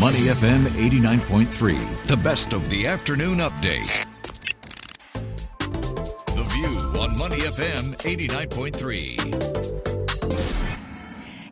Money FM 89.3, the best of the afternoon update. The View on Money FM 89.3.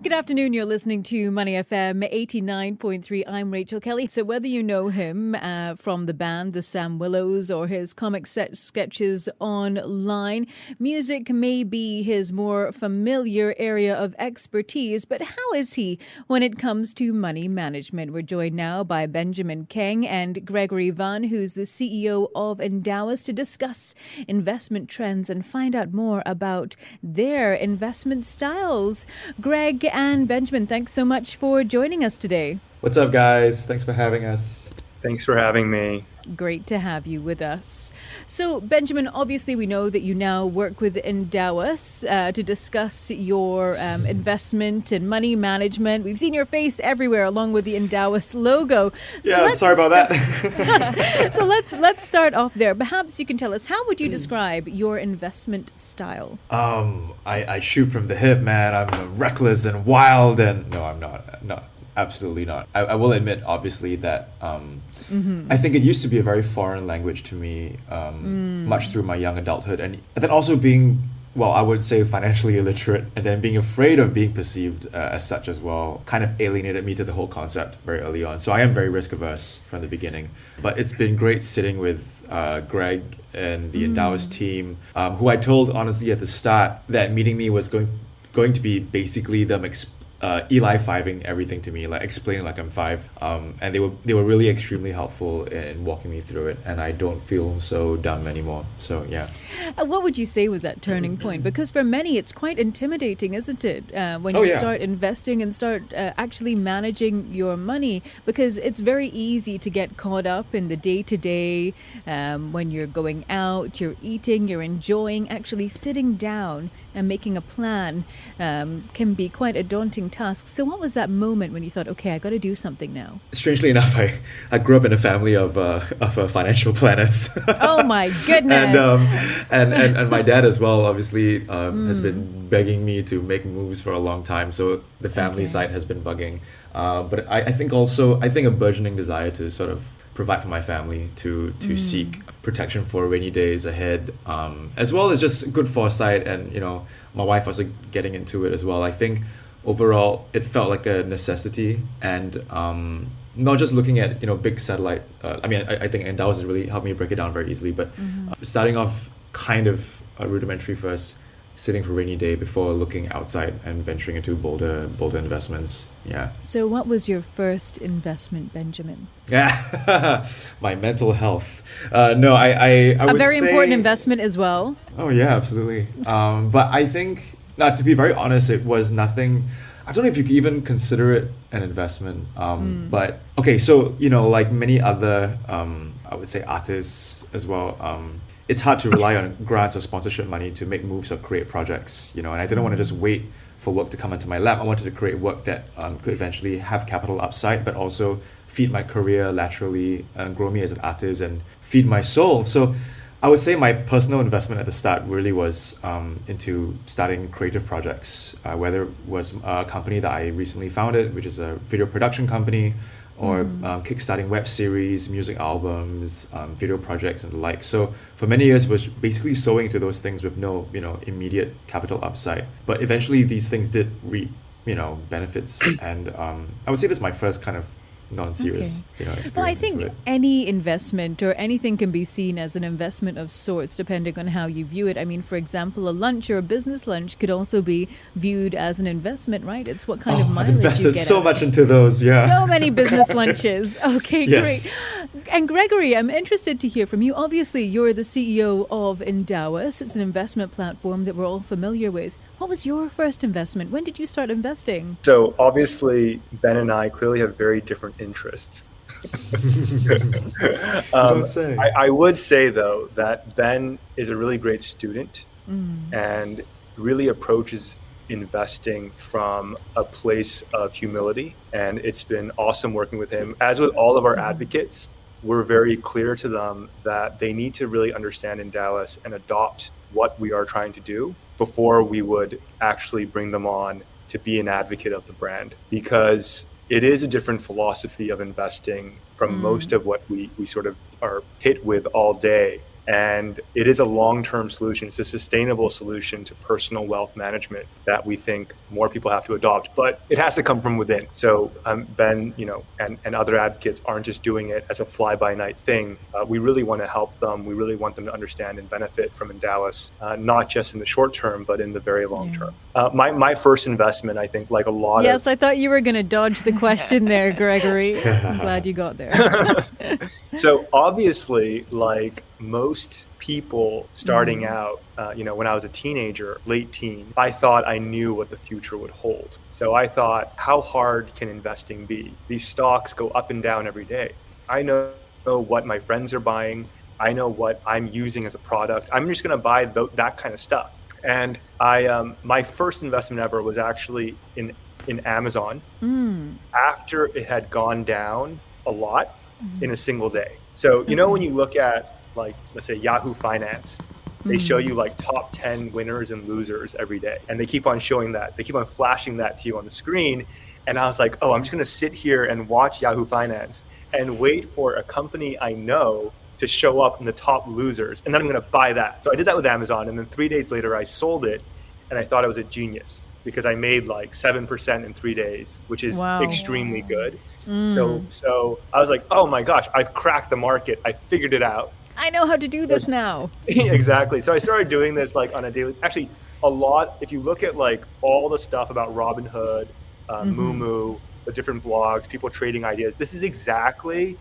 Good afternoon. You're listening to Money FM 89.3. I'm Rachel Kelly. So, whether you know him uh, from the band The Sam Willows or his comic set sketches online, music may be his more familiar area of expertise. But how is he when it comes to money management? We're joined now by Benjamin Kheng and Gregory Van, who's the CEO of Endowus, to discuss investment trends and find out more about their investment styles. Greg, and Benjamin, thanks so much for joining us today. What's up, guys? Thanks for having us. Thanks for having me. Great to have you with us. So, Benjamin, obviously, we know that you now work with Endowus uh, to discuss your um, investment and money management. We've seen your face everywhere, along with the Endowus logo. So yeah, sorry about that. so let's let's start off there. Perhaps you can tell us how would you describe your investment style? Um, I, I shoot from the hip, man. I'm reckless and wild, and no, I'm not. Not absolutely not. I, I will admit, obviously, that um, mm-hmm. I think it used to be a very foreign language to me, um, mm. much through my young adulthood, and, then also being well, I would say financially illiterate, and then being afraid of being perceived uh, as such as well, kind of alienated me to the whole concept very early on. So I am very risk averse from the beginning. But it's been great sitting with uh, Greg and the mm. Endowus team, um, who I told honestly at the start that meeting me was going going to be basically them exp- uh, Eli fiving everything to me, like explaining like I'm five. Um, and they were they were really extremely helpful in walking me through it, and I don't feel so dumb anymore. So yeah. Uh, what would you say was that turning point? Because for many, it's quite intimidating, isn't it, uh, when oh, you yeah. start investing and start uh, actually managing your money? Because it's very easy to get caught up in the day to day when you're going out, you're eating, you're enjoying. Actually, sitting down and making a plan um, can be quite a daunting tasks. So, what was that moment when you thought, okay, I got to do something now? Strangely enough, I, I grew up in a family of uh, of uh, financial planners. oh my goodness! and, um, and, and and my dad as well, obviously, um, mm. has been begging me to make moves for a long time. So the family okay. side has been bugging. Uh, but I, I think also I think a burgeoning desire to sort of provide for my family to to mm. seek protection for rainy days ahead um, as well as just good foresight and you know my wife also getting into it as well i think overall it felt like a necessity. And um, not just looking at you know big satellite uh, i mean I, I think Endowus has really helped me break it down very easily. But mm-hmm. uh, starting off kind of rudimentary first sitting for rainy day before looking outside and venturing into bolder bolder investments. Yeah. So what was your first investment benjamin? Yeah my mental health. Uh, no i i, I a very say, A very important investment as well. Oh yeah absolutely. Um, but i think now, to be very honest, it was nothing. I don't know if you could even consider it an investment. Um, mm. But okay, so you know, like many other, um, I would say artists as well. Um, it's hard to rely on grants or sponsorship money to make moves or create projects. You know, and I didn't want to just wait for work to come into my lap. I wanted to create work that um, could eventually have capital upside, but also feed my career laterally and grow me as an artist and feed my soul. So I would say my personal investment at the start really was um, into starting creative projects, uh, whether it was a company that I recently founded, which is a video production company, or mm. um, kickstarting web series, music albums, um, video projects, and the like. So for many years, was basically sowing into those things with no, you know, immediate capital upside. But eventually, these things did reap, you know, benefits, and um, I would say this is my first kind of non-serious okay. you know well i think any investment or anything can be seen as an investment of sorts depending on how you view it. I mean for example a lunch or a business lunch could also be viewed as an investment right? It's what kind oh, of mileage I've invested you get so much into those yeah. So many business lunches. Okay yes. great. And gregory i'm interested to hear from you. Obviously you're the ceo of endowus. It's an investment platform that we're all familiar with. What was your first investment? When did you start investing? So obviously ben and i clearly have very different interests. um, I, I, would say though that Ben is a really great student mm. and really approaches investing from a place of humility. And it's been awesome working with him. As with all of our advocates, we're very clear to them that they need to really understand Endowus and adopt what we are trying to do before we would actually bring them on to be an advocate of the brand. Because it is a different philosophy of investing from mm. most of what we, we sort of are hit with all day. And it is a long term solution. It's a sustainable solution to personal wealth management that we think more people have to adopt. But it has to come from within. So um, Ben, you know, and, and other advocates aren't just doing it as a fly by night thing. Uh, we really want to help them. We really want them to understand and benefit from Endowus, uh, not just in the short term, but in the very long yeah. term. Uh, my, my first investment, I think, like a lot yes, of. I thought you were going to dodge the question there, Gregory. I'm glad you got there. so obviously, like most people starting mm. out, uh, you know, when I was a teenager, late teen, I thought I knew what the future would hold. So I thought, how hard can investing be? These stocks go up and down every day. I know what my friends are buying. I know what I'm using as a product. I'm just going to buy th- that kind of stuff. And I, um, my first investment ever was actually in in Amazon mm. after it had gone down a lot mm. in a single day. So you know when you look at like let's say Yahoo Finance, they mm. show you like top 10 winners and losers every day. And they keep on showing that. They keep on flashing that to you on the screen. And I was like, oh, I'm just going to sit here and watch Yahoo Finance and wait for a company I know to show up in the top losers. And then I'm going to buy that. So I did that with Amazon. And then three days later, I sold it. And I thought I was a genius because I made like 7% in three days, which is wow. extremely good. Mm. So, so I was like, oh my gosh, I've cracked the market. I figured it out. I know how to do this now. exactly. So I started doing this like on a daily. Actually, a lot. If you look at like all the stuff about Robinhood, uh, mm-hmm. Moomoo, the different blogs, people trading ideas, this is exactly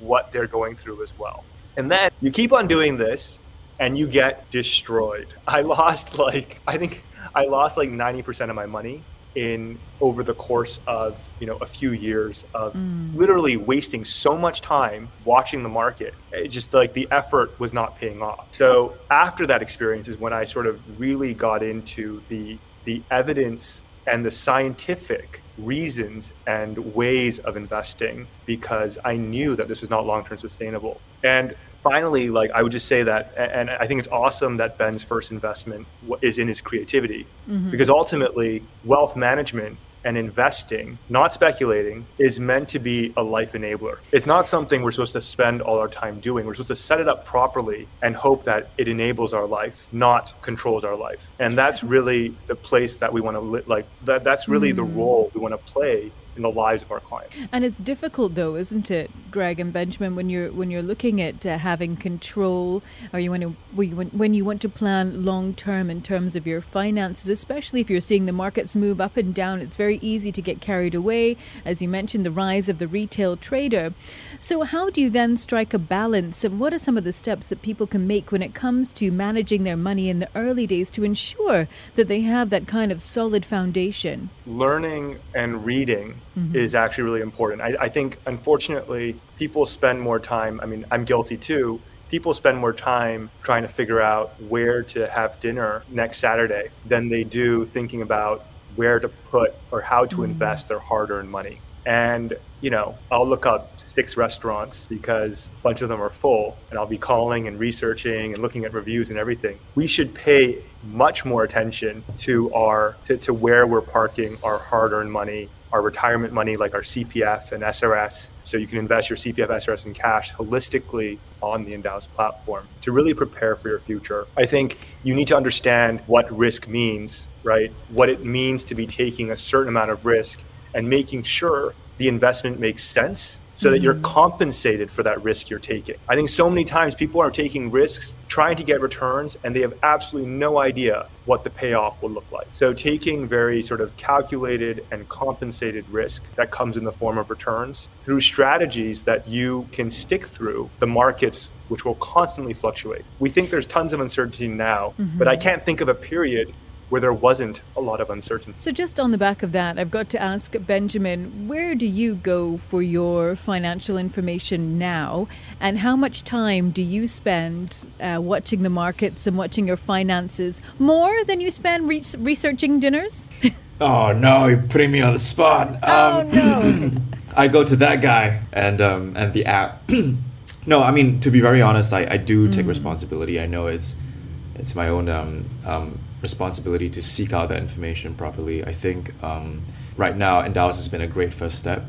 what they're going through as well. And then you keep on doing this, and you get destroyed. I lost like I think I lost like ninety percent of my money in over the course of you know a few years of mm. literally wasting so much time watching the market it just like the effort was not paying off so after that experience is when i sort of really got into the the evidence and the scientific reasons and ways of investing because i knew that this was not long-term sustainable and finally, like I would just say that, and I think it's awesome that Ben's first investment is in his creativity, mm-hmm. because ultimately, wealth management and investing, not speculating, is meant to be a life enabler. It's not something we're supposed to spend all our time doing. We're supposed to set it up properly and hope that it enables our life, not controls our life. And that's really the place that we want to li- like. That that's really mm. the role we want to play in the lives of our clients. And it's difficult, though, isn't it, Greg and Benjamin, when you're when you're looking at uh, having control, or you want to when you want to plan long term in terms of your finances, especially if you're seeing the markets move up and down. It's very easy to get carried away, as you mentioned, the rise of the retail trader. So, how do you then strike a balance, and what are some of the steps that people can make when it comes to managing their money in the early days to ensure that they have that kind of solid foundation? Learning and reading mm-hmm. is actually really important. I, I think, unfortunately, people spend more time. I mean, I'm guilty too people spend more time trying to figure out where to have dinner next Saturday than they do thinking about where to put or how to mm-hmm. invest their hard earned money. And, you know, I'll look up six restaurants because a bunch of them are full and I'll be calling and researching and looking at reviews and everything. We should pay much more attention to our to, to where we're parking our hard earned money our retirement money like our CPF and SRS. So you can invest your CPF, SRS, and cash holistically on the Endowus platform to really prepare for your future. I think you need to understand what risk means, right? What it means to be taking a certain amount of risk and making sure the investment makes sense so that you're mm-hmm. compensated for that risk you're taking. I think so many times people are taking risks trying to get returns and they have absolutely no idea what the payoff will look like. So taking very sort of calculated and compensated risk that comes in the form of returns through strategies that you can stick through the markets which will constantly fluctuate. We think there's tons of uncertainty now, mm-hmm. but I can't think of a period where there wasn't a lot of uncertainty. So, just on the back of that, I've got to ask Benjamin, where do you go for your financial information now? And how much time do you spend uh, watching the markets and watching your finances more than you spend re- researching dinners? oh, no, you're putting me on the spot. Oh, um, no. I go to that guy and, um, and the app. no, I mean, to be very honest, I, I do take mm. responsibility. I know it's it's my own um, um, responsibility to seek out that information properly. I think um, right now, Endowus has been a great first step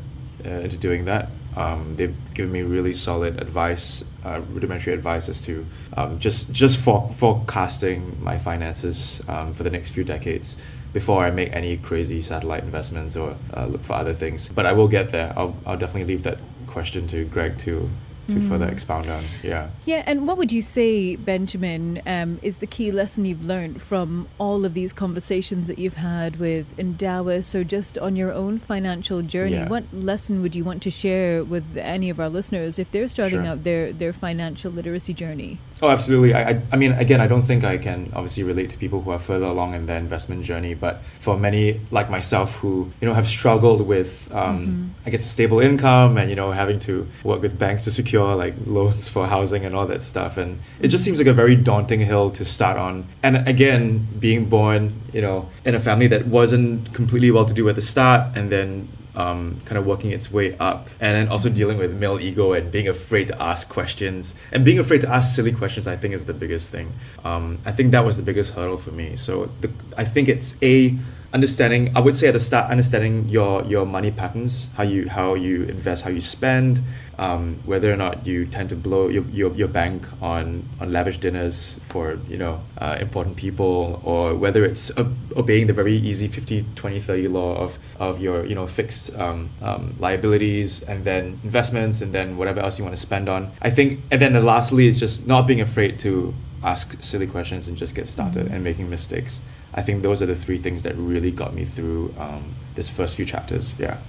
uh, into doing that. Um, they've given me really solid advice, uh, rudimentary advice as to um, just just for forecasting my finances um, for the next few decades before I make any crazy satellite investments or uh, look for other things. But I will get there. I'll, I'll definitely leave that question to Greg to to mm. further expound on. Yeah. Yeah, and what would you say, Benjamin, um, is the key lesson you've learned from all of these conversations that you've had with Endowus or just on your own financial journey? Yeah. What lesson would you want to share with any of our listeners if they're starting sure. out their, their financial literacy journey? Oh, absolutely. I, I, I mean, again, I don't think I can obviously relate to people who are further along in their investment journey, but for many like myself who, you know, have struggled with, um, mm-hmm. I guess, a stable income and, you know, having to work with banks to secure secure like loans for housing and all that stuff. And it just seems like a very daunting hill to start on. And again being born you know in a family that wasn't completely well to do at the start and then um, kind of working its way up and then also dealing with male ego and being afraid to ask questions. And being afraid to ask silly questions i think is the biggest thing. Um, i think that was the biggest hurdle for me. So the, i think it's a understanding i would say at the start understanding your your money patterns how you how you invest how you spend um, whether or not you tend to blow your, your, your bank on on lavish dinners for you know uh, important people or whether it's obeying the very easy 50 20 30 law of of your you know fixed um, um, liabilities and then investments and then whatever else you want to spend on i think and then lastly is just not being afraid to ask silly questions and just get started mm-hmm. and making mistakes I think those are the three things that really got me through um, this first few chapters. Yeah.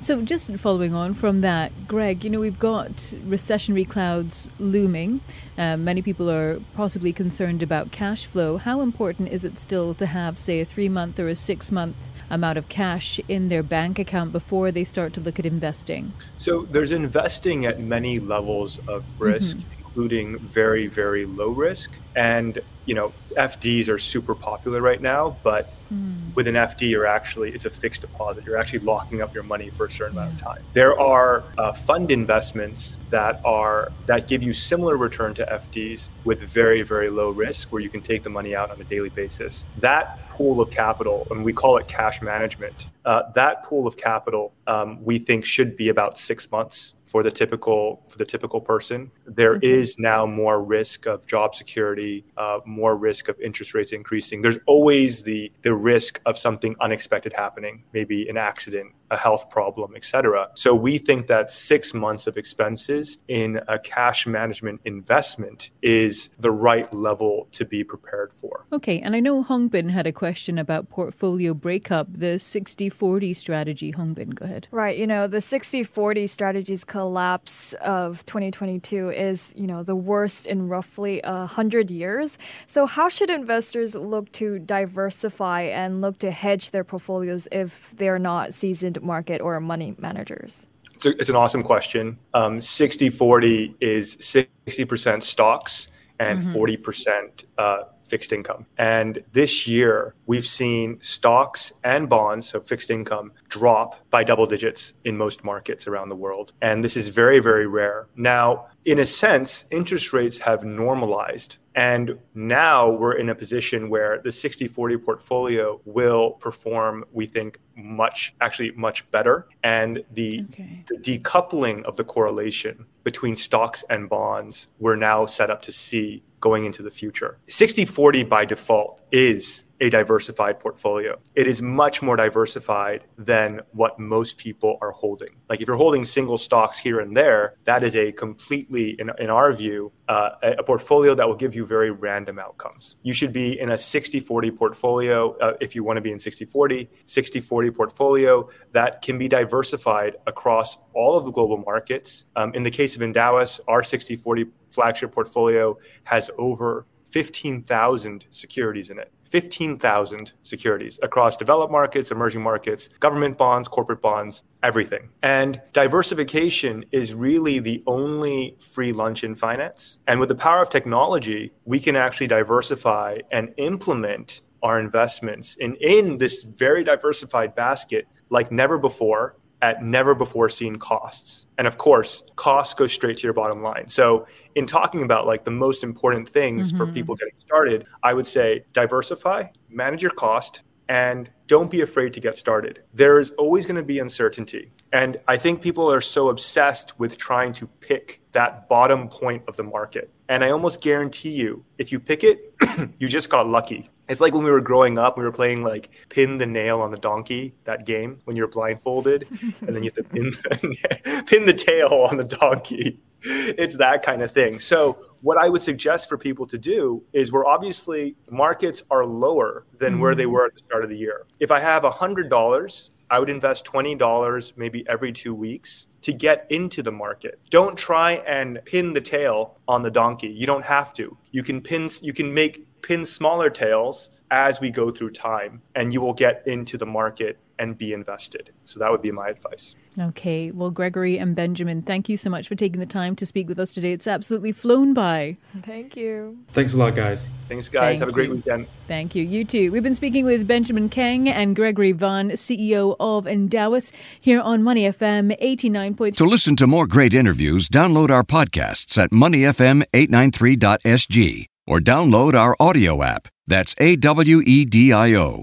So, just following on from that, Greg, you know, we've got recessionary clouds looming. Uh, many people are possibly concerned about cash flow. How important is it still to have, say, a three month or a six month amount of cash in their bank account before they start to look at investing? So, there's investing at many levels of risk. Mm-hmm including very, very low risk. And, you know, FDs are super popular right now, but mm. with an FD, you're actually, it's a fixed deposit. You're actually locking up your money for a certain yeah. amount of time. There are uh, fund investments that are, that give you similar return to FDs with very, very low risk where you can take the money out on a daily basis. That pool of capital, and we call it cash management, uh, that pool of capital um, we think should be about six months for the typical for the typical person. There okay. is now more risk of job security, uh, more risk of interest rates increasing. There's always the the risk of something unexpected happening, maybe an accident, a health problem, etc. So we think that six months of expenses in a cash management investment is the right level to be prepared for. Okay, and I know Hongbin had a question about portfolio breakup, the 60-40 strategy. Hongbin, go ahead. Right, you know, the 60-40 strategies collapse of 2022 is, you know, the worst in roughly a hundred years. So how should investors look to diversify and look to hedge their portfolios if they're not seasoned market or money managers? It's, a, it's an awesome question. Um, 60 40 is 60% stocks and mm-hmm. 40% uh, fixed income. And this year, we've seen stocks and bonds, so fixed income, drop by double digits in most markets around the world. And this is very, very rare. Now, in a sense, interest rates have normalized. And now we're in a position where the 60 40 portfolio will perform, we think, much, actually, much better. And the, okay. the decoupling of the correlation between stocks and bonds, we're now set up to see going into the future. 60 40 by default is a diversified portfolio. It is much more diversified than what most people are holding. Like if you're holding single stocks here and there, that is a completely, in, in our view, uh, a, portfolio that will give you very random outcomes. You should be in a 60 40 portfolio uh, if you want to be in 60 40, 60 40 portfolio that can be diversified across all of the global markets. Um, in the case of Endowus, our 60 40 flagship portfolio has over 15,000 securities in it. 15,000 securities across developed markets, emerging markets, government bonds, corporate bonds, everything. And diversification is really the only free lunch in finance. And with the power of technology, we can actually diversify and implement our investments in, in this very diversified basket like never before at never before seen costs. And of course, costs go straight to your bottom line. So, in talking about like the most important things mm-hmm. for people getting started, I would say diversify, manage your cost, and don't be afraid to get started. There is always going to be uncertainty. And I think people are so obsessed with trying to pick that bottom point of the market. And I almost guarantee you, if you pick it, you just got lucky. It's like when we were growing up, we were playing like pin the nail on the donkey, that game when you're blindfolded, and then you have to pin the, pin the tail on the donkey. It's that kind of thing. So, what I would suggest for people to do is where obviously markets are lower than mm-hmm. where they mm. were at the start of the year. If I have $100, I would invest $20 maybe every two weeks to get into the market. Don't try and pin the tail on the donkey. You don't have to. You can pin you can make pin smaller tails as we go through time and you will get into the market and be invested. So that would be my advice. Okay. Well, Gregory and Benjamin, thank you so much for taking the time to speak with us today. It's absolutely flown by. Thank you. Thanks a lot, guys. Thanks, guys. Thank Have a great you. weekend. Thank you. You too. We've been speaking with Benjamin Kang and Gregory Van, CEO of Endowus, here on Money FM 89.3. To listen to more great interviews, download our podcasts at moneyfm893.sg or download our audio app. That's A W E D I O.